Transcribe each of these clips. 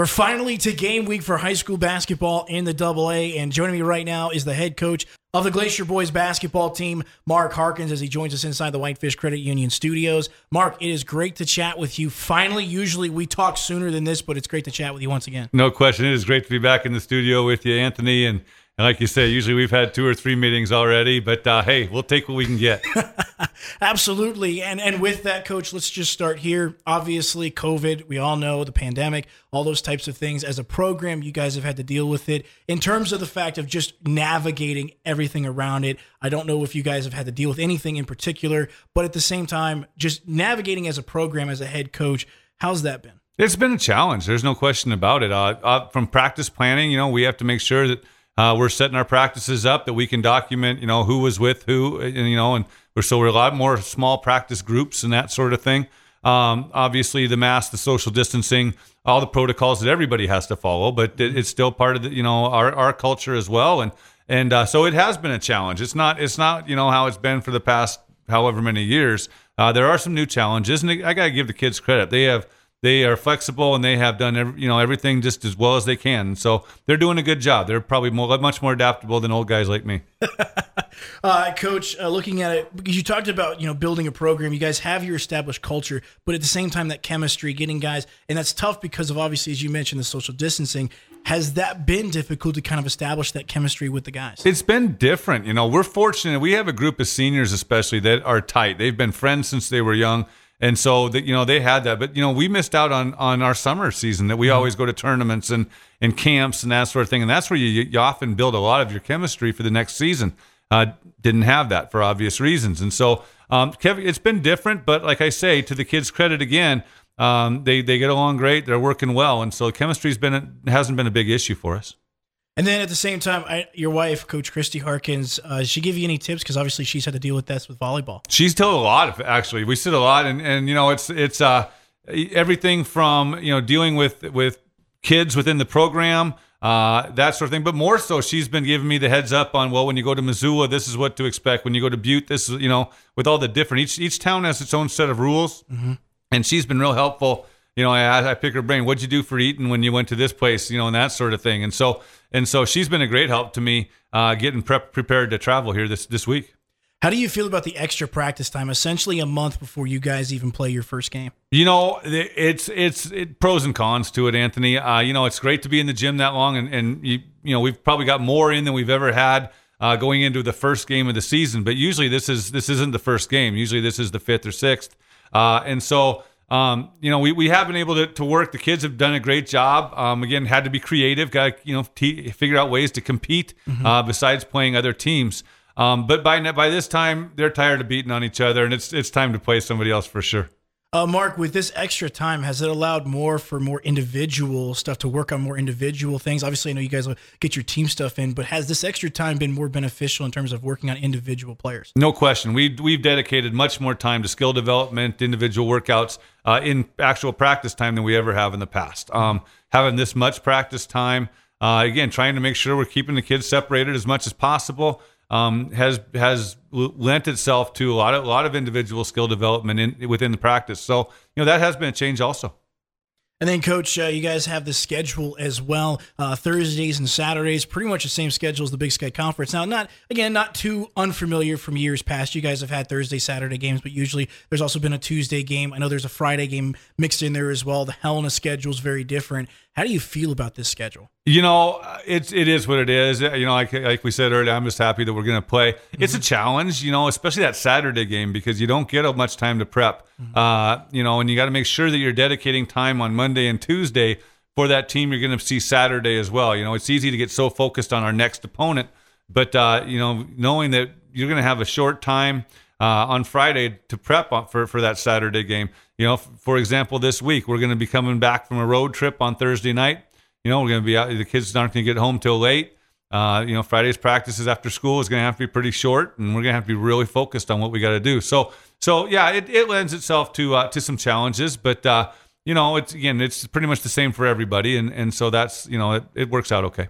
We're finally to game week for high school basketball in the Double A, and joining me right now is the head coach of the Glacier Boys basketball team, Mark Harkins, as he joins us inside the Whitefish Credit Union studios. Mark, it is great to chat with you. Finally, usually we talk sooner than this, but it's great to chat with you once again. No question, it is great to be back in the studio with you, Anthony, and and like you say, usually we've had two or three meetings already, but uh, hey, we'll take what we can get. Absolutely. And and with that, coach, let's just start here. Obviously, COVID, we all know the pandemic, all those types of things. As a program, you guys have had to deal with it. In terms of the fact of just navigating everything around it, I don't know if you guys have had to deal with anything in particular, but at the same time, just navigating as a program, as a head coach, how's that been? It's been a challenge. There's no question about it. Uh, uh, from practice planning, you know, we have to make sure that uh, we're setting our practices up that we can document, you know, who was with who, and you know, and we're so we're a lot more small practice groups and that sort of thing. Um, obviously, the mask, the social distancing, all the protocols that everybody has to follow, but it, it's still part of the, you know, our our culture as well, and and uh, so it has been a challenge. It's not it's not you know how it's been for the past however many years. Uh, there are some new challenges, and I got to give the kids credit. They have they are flexible and they have done every, you know everything just as well as they can. So they're doing a good job. They're probably more, much more adaptable than old guys like me. uh, Coach, uh, looking at it because you talked about you know building a program. You guys have your established culture, but at the same time that chemistry, getting guys, and that's tough because of obviously as you mentioned the social distancing. Has that been difficult to kind of establish that chemistry with the guys? It's been different. You know, we're fortunate. We have a group of seniors, especially, that are tight. They've been friends since they were young and so that you know they had that. But you know we missed out on on our summer season that we mm-hmm. always go to tournaments and and camps and that sort of thing. And that's where you, you often build a lot of your chemistry for the next season. Uh, didn't have that for obvious reasons. And so um, Kevin, it's been different but like i say to the kids credit again um, they they get along great. They're working well. And so chemistry's been hasn't been a big issue for us and then at the same time, I, your wife, Coach Christy Harkins, uh, she give you any tips? Because obviously she's had to deal with this with volleyball. She's told a lot. Of, actually, we sit a lot, and and you know, it's it's uh, everything from you know dealing with with kids within the program. Uh, that sort of thing. But more so, she's been giving me the heads up on well, when you go to Missoula, this is what to expect. When you go to Butte, this is you know, with all the different each each town has its own set of rules, mm-hmm. and she's been real helpful you know, I, I pick her brain. What'd you do for eating when you went to this place? You know, and that sort of thing. And so, and so she's been a great help to me uh, getting prep, prepared to travel here this this week. How do you feel about the extra practice time, essentially a month before you guys even play your first game? You know, it's it's it, pros and cons to it, Anthony. Uh, you know, it's great to be in the gym that long, and and you you know we've probably got more in than we've ever had uh, going into the first game of the season. But usually this is this isn't the first game. Usually this is the fifth or sixth, uh, and so um, you know, we, we have been able to, to work. The kids have done a great job. Um, again, had to be creative, got to, you know, t- figure out ways to compete mm-hmm. uh, besides playing other teams. Um, but by by this time, they're tired of beating on each other, and it's it's time to play somebody else for sure. Uh, Mark, with this extra time, has it allowed more for more individual stuff to work on more individual things? Obviously, I know you guys will get your team stuff in, but has this extra time been more beneficial in terms of working on individual players? No question. We we've dedicated much more time to skill development, individual workouts uh, in actual practice time than we ever have in the past. Um, having this much practice time, uh, again, trying to make sure we're keeping the kids separated as much as possible um, has has lent itself to a lot of a lot of individual skill development in, within the practice. So you know that has been a change also. And then, Coach, uh, you guys have the schedule as well. Uh, Thursdays and Saturdays, pretty much the same schedule as the Big Sky Conference. Now, not again, not too unfamiliar from years past. You guys have had Thursday, Saturday games, but usually there's also been a Tuesday game. I know there's a Friday game mixed in there as well. The Helena schedule is very different. How do you feel about this schedule? You know, it's it is what it is. You know, like like we said earlier, I'm just happy that we're going to play. Mm-hmm. It's a challenge, you know, especially that Saturday game because you don't get much time to prep. Mm-hmm. Uh, you know, and you got to make sure that you're dedicating time on Monday and Tuesday for that team you're going to see Saturday as well. You know, it's easy to get so focused on our next opponent, but uh, you know, knowing that you're going to have a short time uh, on Friday to prep for for that Saturday game. You know, for example, this week we're going to be coming back from a road trip on Thursday night. You know, we're going to be out. The kids aren't going to get home till late. Uh, you know, Friday's practices after school is going to have to be pretty short, and we're going to have to be really focused on what we got to do. So, so yeah, it, it lends itself to uh, to some challenges, but uh, you know, it's again, it's pretty much the same for everybody, and and so that's you know, it, it works out okay.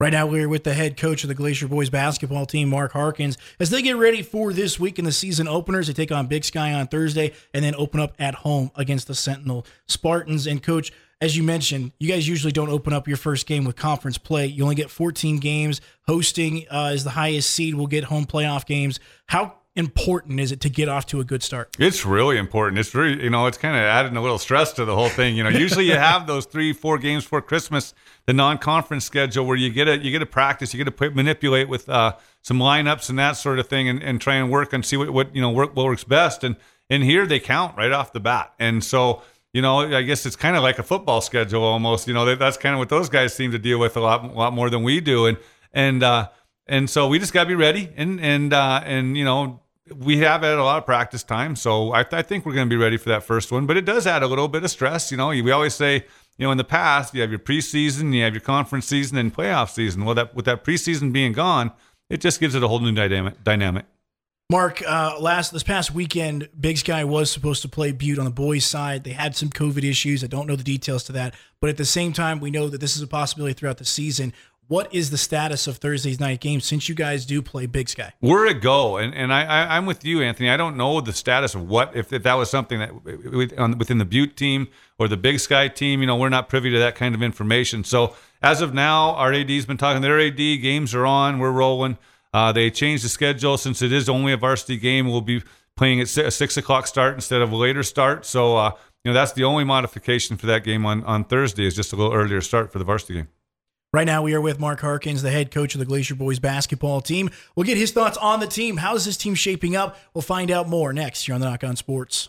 Right now, we're with the head coach of the Glacier Boys basketball team, Mark Harkins, as they get ready for this week in the season openers. They take on Big Sky on Thursday and then open up at home against the Sentinel Spartans. And, coach, as you mentioned, you guys usually don't open up your first game with conference play. You only get 14 games. Hosting uh, is the highest seed. We'll get home playoff games. How important is it to get off to a good start? It's really important. It's really, you know, it's kind of adding a little stress to the whole thing. You know, usually you have those three, four games for Christmas, the non-conference schedule where you get a you get to practice, you get to manipulate with uh, some lineups and that sort of thing, and, and try and work and see what, what you know work what works best. And and here they count right off the bat, and so. You know, I guess it's kind of like a football schedule almost. You know, that's kind of what those guys seem to deal with a lot, a lot more than we do. And and uh, and so we just got to be ready and and uh, and you know we have had a lot of practice time, so I, I think we're going to be ready for that first one. But it does add a little bit of stress. You know, we always say, you know, in the past, you have your preseason, you have your conference season, and playoff season. Well, that with that preseason being gone, it just gives it a whole new dynamic. dynamic. Mark, uh, last this past weekend, Big Sky was supposed to play Butte on the boys' side. They had some COVID issues. I don't know the details to that, but at the same time, we know that this is a possibility throughout the season what is the status of Thursday's night game since you guys do play Big Sky? We're a go, and and I, I am with you, Anthony. I don't know the status of what if, if that was something that within the Butte team or the Big Sky team. You know, we're not privy to that kind of information. So as of now, our AD's been talking. Their AD games are on. We're rolling. Uh, they changed the schedule since it is only a varsity game. We'll be playing at a six o'clock start instead of a later start. So uh, you know that's the only modification for that game on on Thursday is just a little earlier start for the varsity game. Right now, we are with Mark Harkins, the head coach of the Glacier Boys basketball team. We'll get his thoughts on the team. How's this team shaping up? We'll find out more next here on the Nach On Sports.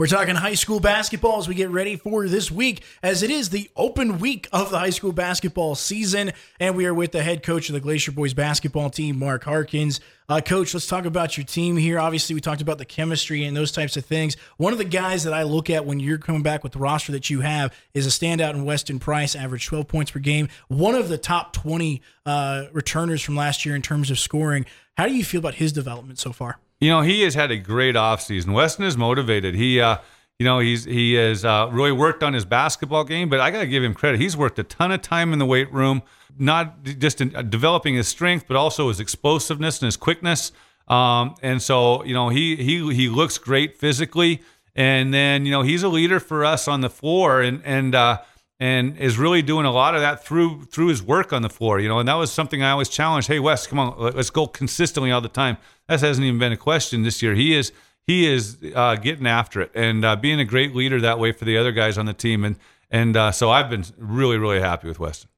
We're talking high school basketball as we get ready for this week, as it is the open week of the high school basketball season. And we are with the head coach of the Glacier Boys basketball team, Mark Harkins. Uh, coach, let's talk about your team here. Obviously, we talked about the chemistry and those types of things. One of the guys that I look at when you're coming back with the roster that you have is a standout in Weston Price, average 12 points per game, one of the top 20 uh, returners from last year in terms of scoring. How do you feel about his development so far? You know, he has had a great offseason. Weston is motivated. He, uh, you know, he's he has uh, really worked on his basketball game, but I got to give him credit. He's worked a ton of time in the weight room, not just in uh, developing his strength, but also his explosiveness and his quickness. Um, and so, you know, he he he looks great physically, and then you know he's a leader for us on the floor, and and uh, and is really doing a lot of that through through his work on the floor. You know, and that was something I always challenged. Hey, Wes, come on, let's go consistently all the time. That hasn't even been a question this year. He is he is uh, getting after it and uh, being a great leader that way for the other guys on the team. And and uh, so I've been really really happy with Weston.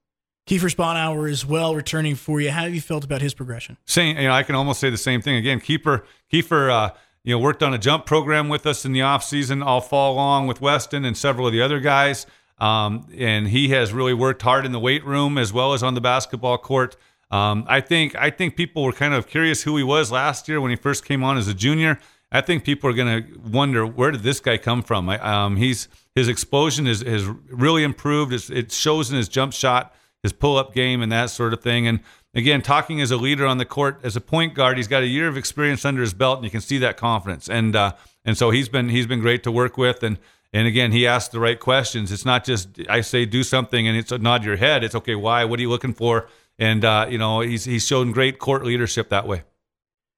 Kiefer Sponhour as well returning for you. How have you felt about his progression? Same, you know, I can almost say the same thing again. Kiefer, Kiefer, uh, you know, worked on a jump program with us in the off season all fall long with Weston and several of the other guys. Um, and he has really worked hard in the weight room as well as on the basketball court. Um, I think I think people were kind of curious who he was last year when he first came on as a junior. I think people are going to wonder where did this guy come from. I, um, he's his explosion is has really improved. It's, it shows in his jump shot, his pull up game, and that sort of thing. And again, talking as a leader on the court as a point guard, he's got a year of experience under his belt, and you can see that confidence. And uh, and so he's been he's been great to work with. And and again, he asked the right questions. It's not just I say do something and it's a nod your head. It's okay. Why? What are you looking for? And uh, you know, he's he's shown great court leadership that way.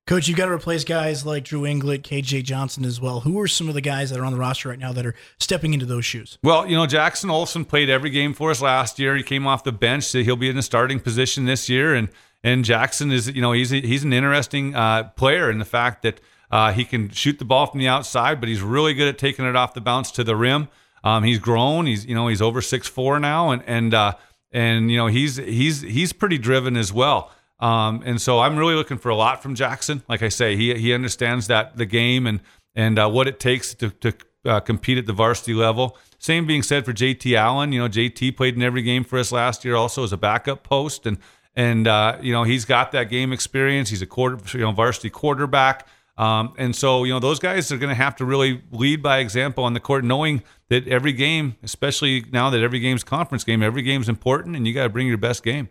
Coach, you've got to replace guys like Drew Inglet, KJ Johnson as well. Who are some of the guys that are on the roster right now that are stepping into those shoes? Well, you know, Jackson Olson played every game for us last year. He came off the bench, so he'll be in the starting position this year. And and Jackson is, you know, he's a, he's an interesting uh, player in the fact that uh, he can shoot the ball from the outside, but he's really good at taking it off the bounce to the rim. Um, he's grown. He's you know he's over six four now, and and uh, and you know he's he's he's pretty driven as well. Um, and so I'm really looking for a lot from Jackson. Like I say, he he understands that the game and and uh, what it takes to to uh, compete at the varsity level. Same being said for JT Allen. You know, JT played in every game for us last year, also as a backup post, and and uh, you know he's got that game experience. He's a quarter, you know, varsity quarterback. Um, and so, you know, those guys are going to have to really lead by example on the court, knowing that every game, especially now that every game's conference game, every game's important, and you got to bring your best game.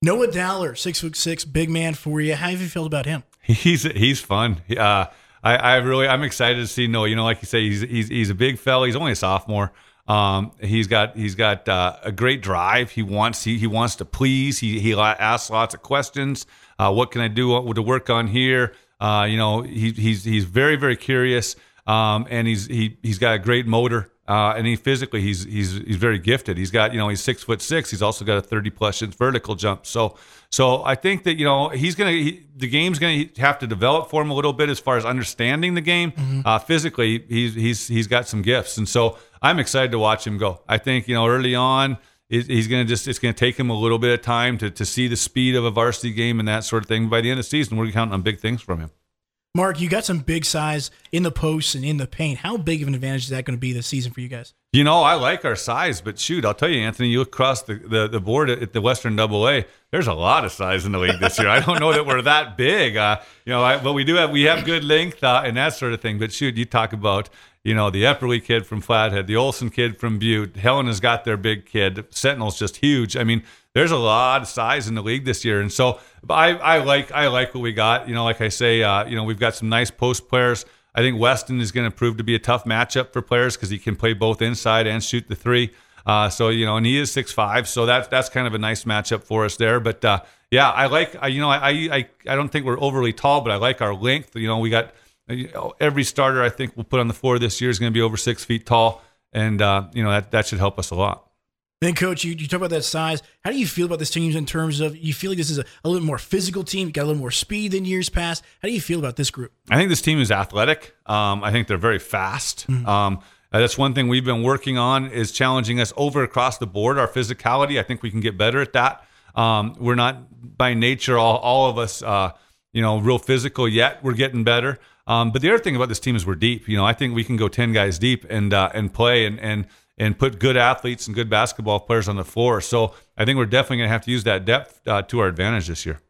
Noah Dowler, six foot six, big man for you. How have you felt about him? He's he's fun. Uh, I, I really I'm excited to see Noah. You know, like you say, he's he's he's a big fella. He's only a sophomore. Um, he's got he's got uh, a great drive. He wants he, he wants to please. He he asks lots of questions. Uh, what can I do to work on here? Uh, you know, he, he's he's very very curious, um, and he's he he's got a great motor. Uh, and he physically he's he's he's very gifted. He's got you know he's six foot six. He's also got a thirty plus inch vertical jump. So so I think that you know he's gonna he, the game's gonna have to develop for him a little bit as far as understanding the game. Mm-hmm. Uh, physically, he's he's he's got some gifts, and so I'm excited to watch him go. I think you know early on he's going to just it's going to take him a little bit of time to to see the speed of a varsity game and that sort of thing. By the end of the season, we're counting on big things from him. Mark, you got some big size in the posts and in the paint. How big of an advantage is that going to be this season for you guys? You know, I like our size, but shoot, I'll tell you, Anthony, you look across the, the, the board at the Western Double A, there's a lot of size in the league this year. I don't know that we're that big, uh, you know, I, but we do have we have good length uh, and that sort of thing. But shoot, you talk about you know the Epperly kid from Flathead, the Olson kid from Butte, Helena's got their big kid, Sentinel's just huge. I mean, there's a lot of size in the league this year, and so I, I like I like what we got. You know, like I say, uh, you know, we've got some nice post players. I think Weston is going to prove to be a tough matchup for players because he can play both inside and shoot the three. Uh, so you know, and he is six five, so that's that's kind of a nice matchup for us there. But uh, yeah, I like you know I, I I don't think we're overly tall, but I like our length. You know, we got every starter I think we'll put on the floor this year is going to be over six feet tall, and uh, you know that that should help us a lot. Then, coach, you, you talk about that size. How do you feel about this team in terms of you feel like this is a, a little more physical team, got a little more speed than years past? How do you feel about this group? I think this team is athletic. Um, I think they're very fast. Mm-hmm. Um, that's one thing we've been working on is challenging us over across the board. Our physicality, I think we can get better at that. Um, we're not by nature all, all of us, uh, you know, real physical yet. We're getting better. Um, but the other thing about this team is we're deep. You know, I think we can go ten guys deep and uh, and play and and and put good athletes and good basketball players on the floor. So I think we're definitely going to have to use that depth uh, to our advantage this year.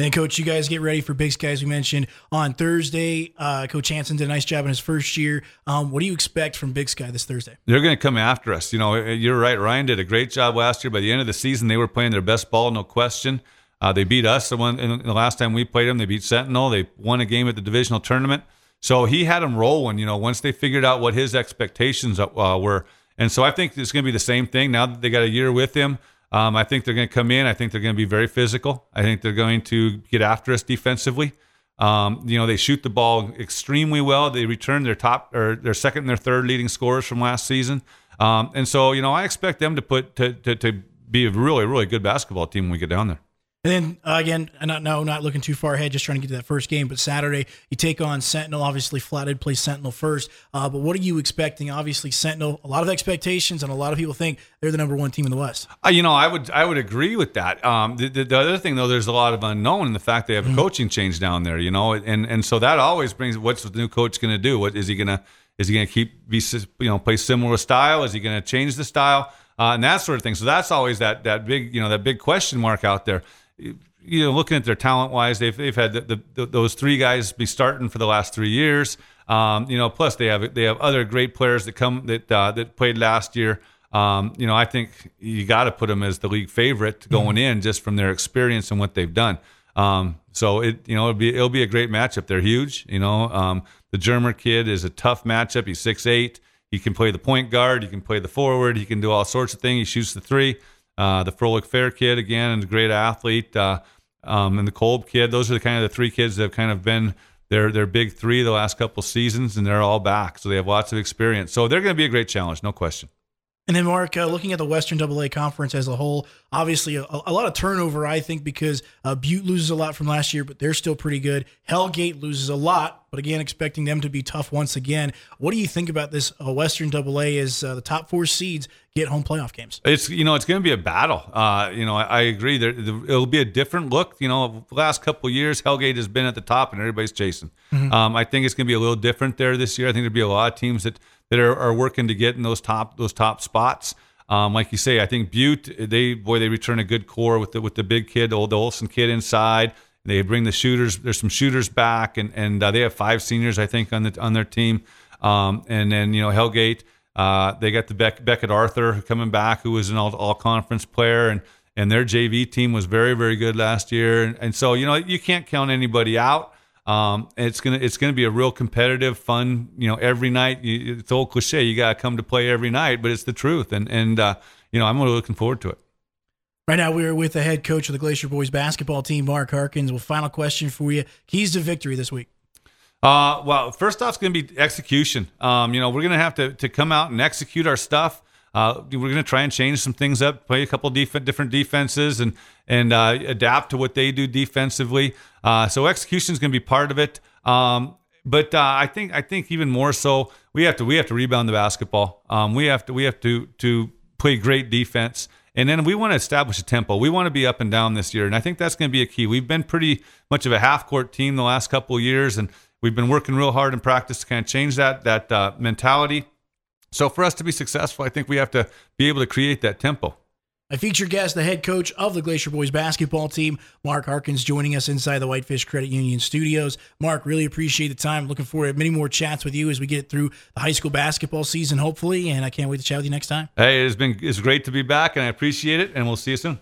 And coach, you guys get ready for Big Sky as we mentioned on Thursday. Uh, coach Hanson did a nice job in his first year. Um, what do you expect from Big Sky this Thursday? They're going to come after us. You know, you're right. Ryan did a great job last year. By the end of the season, they were playing their best ball, no question. Uh, they beat us the one in the last time we played them. They beat Sentinel. They won a game at the divisional tournament. So he had them rolling. You know, once they figured out what his expectations uh, were and so I think it's going to be the same thing now that they got a year with him. Um, I think they're going to come in. I think they're going to be very physical. I think they're going to get after us defensively. Um, you know, they shoot the ball extremely well. They return their top or their second and their third leading scorers from last season. Um, and so, you know, I expect them to put to, to, to be a really, really good basketball team when we get down there. And then uh, again, not no, not looking too far ahead, just trying to get to that first game. But Saturday, you take on Sentinel. Obviously, Flathead plays Sentinel first. Uh, but what are you expecting? Obviously, Sentinel, a lot of expectations, and a lot of people think they're the number one team in the West. Uh, you know, I would I would agree with that. Um, the, the, the, other thing though, there's a lot of unknown in the fact they have a mm-hmm. coaching change down there. You know, and and so that always brings what's the new coach going to do? What is he going to is he going to keep be you know play similar style? Is he going to change the style? Uh, and that sort of thing. So that's always that that big you know that big question mark out there you know, looking at their talent wise, they've they've had the, the, those three guys be starting for the last three years. Um, you know, plus they have they have other great players that come that uh, that played last year. Um, you know, I think you got to put them as the league favorite going mm-hmm. in just from their experience and what they've done. Um, so it you know it'll be it'll be a great matchup. They're huge. You know, um, the German kid is a tough matchup. He's six eight. He can play the point guard. He can play the forward. He can do all sorts of things. He shoots the three. Uh, the Froelich Fair kid again is a great athlete. Uh, um, and the Kolb kid. Those are the kind of the three kids that have kind of been their their big three the last couple seasons, and they're all back, so they have lots of experience. So they're going to be a great challenge, no question. And then, Mark, uh, looking at the Western AA conference as a whole, obviously a, a lot of turnover, I think, because uh, Butte loses a lot from last year, but they're still pretty good. Hellgate loses a lot, but again, expecting them to be tough once again. What do you think about this uh, Western AA as uh, the top four seeds get home playoff games? It's you know it's going to be a battle. Uh, you know, I, I agree. There, it'll be a different look. You know, the last couple years, Hellgate has been at the top, and everybody's chasing. Mm-hmm. Um, I think it's going to be a little different there this year. I think there'll be a lot of teams that that are, are working to get in those top those top spots. Um, like you say, I think Butte they boy they return a good core with the with the big kid, the old the Olson kid inside. They bring the shooters. There's some shooters back, and and uh, they have five seniors, I think, on the on their team. Um, and then you know Hellgate, uh, they got the Beck, Beckett Arthur coming back, who was an all, all conference player, and and their JV team was very very good last year. And, and so you know you can't count anybody out. Um, it's gonna it's gonna be a real competitive, fun. You know, every night. You, it's old cliche. You gotta come to play every night, but it's the truth. And and uh, you know, I'm really looking forward to it. Right now, we're with the head coach of the Glacier Boys basketball team, Mark Harkins. Well, final question for you: keys to victory this week. Uh, well, first off, it's going to be execution. Um, you know, we're going to have to to come out and execute our stuff. Uh, we're going to try and change some things up, play a couple def- different defenses, and and uh, adapt to what they do defensively. Uh, so execution is going to be part of it. Um, but uh, I think I think even more so, we have to we have to rebound the basketball. Um, we have to we have to to play great defense. And then we want to establish a tempo. We want to be up and down this year, and I think that's going to be a key. We've been pretty much of a half court team the last couple of years, and we've been working real hard in practice to kind of change that that uh, mentality. So for us to be successful, I think we have to be able to create that tempo. I feature guest, the head coach of the Glacier Boys basketball team, Mark Harkins, joining us inside the Whitefish Credit Union studios. Mark, really appreciate the time. Looking forward to many more chats with you as we get through the high school basketball season, hopefully. And I can't wait to chat with you next time. Hey, it's been it's great to be back, and I appreciate it. And we'll see you soon.